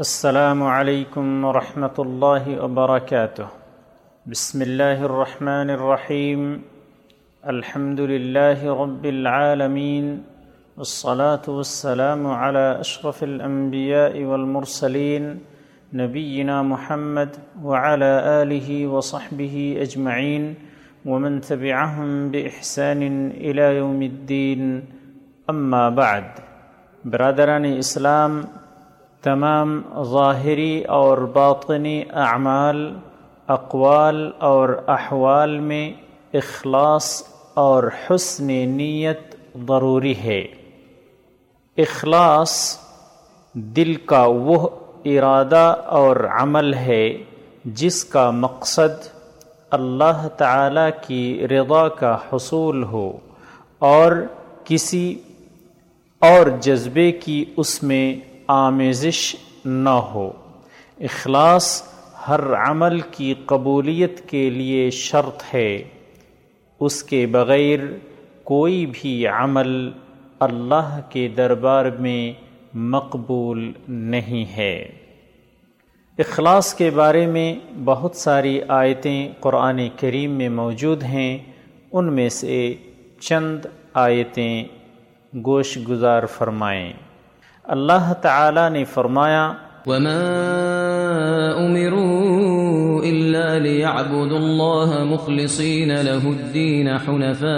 السلام عليكم ورحمة الله وبركاته بسم الله الرحمن الرحيم الحمد لله رب العالمين والصلاة والسلام على أشرف الأنبياء والمرسلين نبينا محمد وعلى آله وصحبه أجمعين ومن تبعهم بإحسان إلى يوم الدين أما بعد۔ برادران اسلام تمام ظاہری اور باطنی اعمال، اقوال اور احوال میں اخلاص اور حسن نیت ضروری ہے۔ اخلاص دل کا وہ ارادہ اور عمل ہے جس کا مقصد اللہ تعالی کی رضا کا حصول ہو اور کسی اور جذبے کی اس میں آمیزش نہ ہو۔ اخلاص ہر عمل کی قبولیت کے لیے شرط ہے۔ اس کے بغیر کوئی بھی عمل اللہ کے دربار میں مقبول نہیں ہے۔ اخلاص کے بارے میں بہت ساری آیتیں قرآن کریم میں موجود ہیں۔ ان میں سے چند آیتیں گوش گزار فرمائیں۔ اللہ تعالی نے فرمایا وما امروا الا ليعبدوا الله مخلصين له الدين حنفاء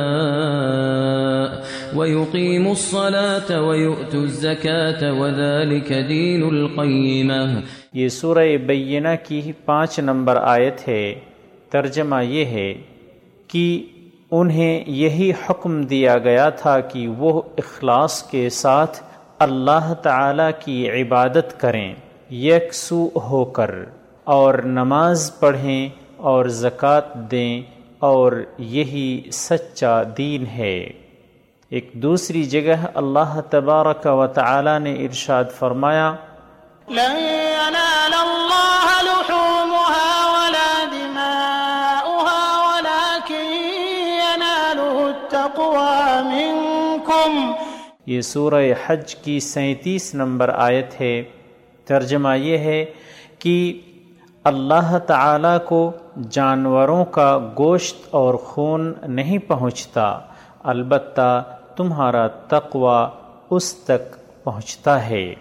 ويقيموا الصلاه ويؤتوا الزكاه وذلك دين القيمه یہ سورہ بینہ کی پانچ نمبر آیت ہے۔ ترجمہ یہ ہے کہ انہیں یہی حکم دیا گیا تھا کہ وہ اخلاص کے ساتھ اللہ تعالی کی عبادت کریں، یکسو ہو کر، اور نماز پڑھیں اور زکوٰۃ دیں، اور یہی سچا دین ہے۔ ایک دوسری جگہ اللہ تبارک و تعالی نے ارشاد فرمایا یہ سورہ حج کی سینتیس نمبر آیت ہے۔ ترجمہ یہ ہے کہ اللہ تعالی کو جانوروں کا گوشت اور خون نہیں پہنچتا، البتہ تمہارا تقوی اس تک پہنچتا ہے۔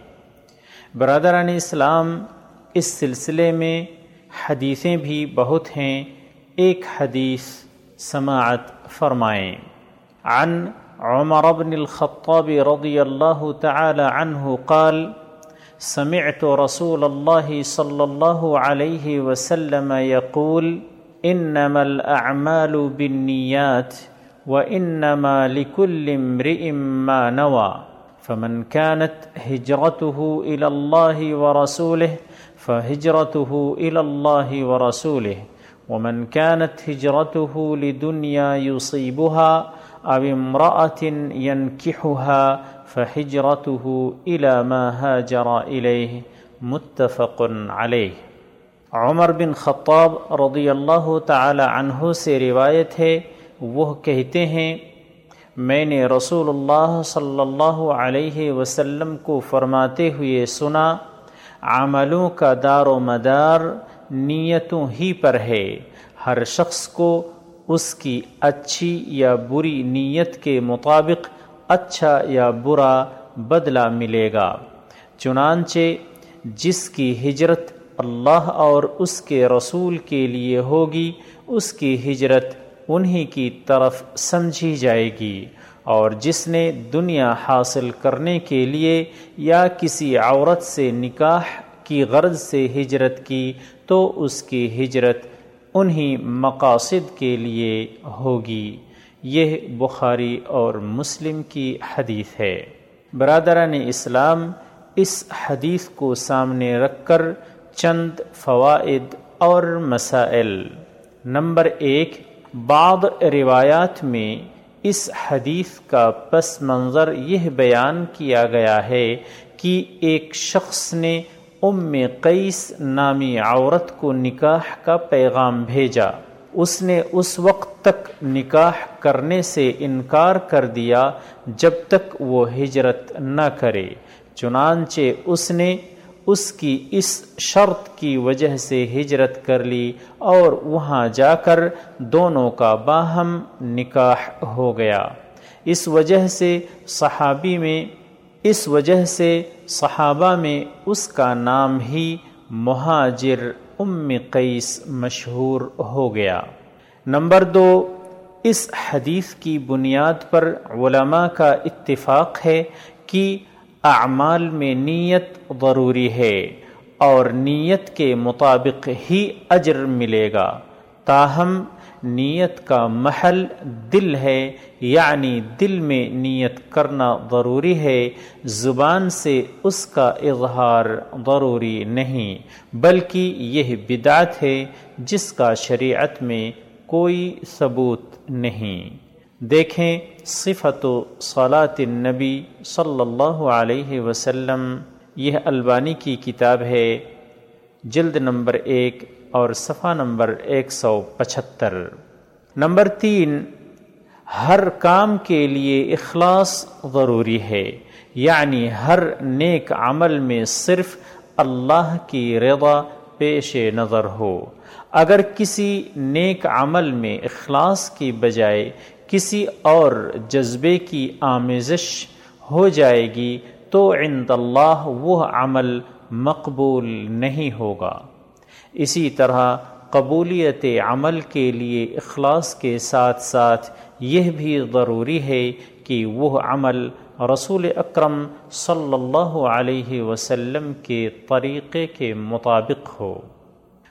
برادران اسلام، اس سلسلے میں حدیثیں بھی بہت ہیں۔ ایک حدیث سماعت فرمائیں۔ عن عمر بن الخطاب رضي الله تعالى عنه قال، سمعت رسول الله صلى الله عليه وسلم يقول إنما الأعمال بالنيات وإنما لكل امرئ ما نوى فمن كانت هجرته إلى الله ورسوله فهجرته إلى الله ورسوله ومن كانت هجرته لدنيا يصيبها او امرأة ينكحها فحجرته الى ما هاجر اليه متفق عليه. عمر بن خطاب رضی اللہ تعالی عنہ سے روایت ہے، وہ کہتے ہیں، میں نے رسول اللہ صلی اللہ علیہ وسلم کو فرماتے ہوئے سنا، عملوں کا دار و مدار نیتوں ہی پر ہے، ہر شخص کو اس کی اچھی یا بری نیت کے مطابق اچھا یا برا بدلہ ملے گا۔ چنانچہ جس کی ہجرت اللہ اور اس کے رسول کے لیے ہوگی، اس کی ہجرت انہی کی طرف سمجھی جائے گی۔ اور جس نے دنیا حاصل کرنے کے لیے یا کسی عورت سے نکاح کی غرض سے ہجرت کی، تو اس کی ہجرت انہی مقاصد کے لیے ہوگی۔ یہ بخاری اور مسلم کی حدیث ہے۔ برادران اسلام، اس حدیث کو سامنے رکھ کر چند فوائد اور مسائل۔ نمبر ایک، بعض روایات میں اس حدیث کا پس منظر یہ بیان کیا گیا ہے کہ ایک شخص نے ام قیس نامی عورت کو نکاح کا پیغام بھیجا۔ اس نے اس وقت تک نکاح کرنے سے انکار کر دیا جب تک وہ ہجرت نہ کرے۔ چنانچہ اس نے اس کی اس شرط کی وجہ سے ہجرت کر لی اور وہاں جا کر دونوں کا باہم نکاح ہو گیا۔ اس وجہ سے صحابی میں اس وجہ سے صحابہ میں اس کا نام ہی مہاجر ام قیس مشہور ہو گیا۔ نمبر دو، اس حدیث کی بنیاد پر علماء کا اتفاق ہے کہ اعمال میں نیت ضروری ہے اور نیت کے مطابق ہی اجر ملے گا۔ تاہم نیت کا محل دل ہے یعنی دل میں نیت کرنا ضروری ہے، زبان سے اس کا اظہار ضروری نہیں، بلکہ یہ بدعت ہے جس کا شریعت میں کوئی ثبوت نہیں۔ دیکھیں صفت و صلاۃ النبی صلی اللہ علیہ وسلم، یہ البانی کی کتاب ہے، جلد نمبر ایک اور صفحہ نمبر ایک سو پچہتر نمبر تین، ہر کام کے لیے اخلاص ضروری ہے۔ یعنی ہر نیک عمل میں صرف اللہ کی رضا پیش نظر ہو۔ اگر کسی نیک عمل میں اخلاص کی بجائے کسی اور جذبے کی آمیزش ہو جائے گی، تو عند اللہ وہ عمل مقبول نہیں ہوگا۔ اسی طرح قبولیت عمل کے لیے اخلاص کے ساتھ ساتھ یہ بھی ضروری ہے کہ وہ عمل رسول اکرم صلی اللہ علیہ وسلم کے طریقے کے مطابق ہو۔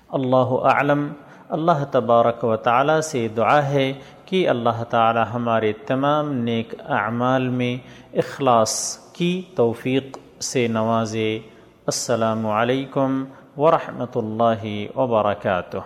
اللہ اعلم، اللہ تبارک و تعالی سے دعا ہے کہ اللہ تعالی ہمارے تمام نیک اعمال میں اخلاص کی توفیق سے نوازے۔ السلام علیکم ورحمۃ اللہ وبرکاتہ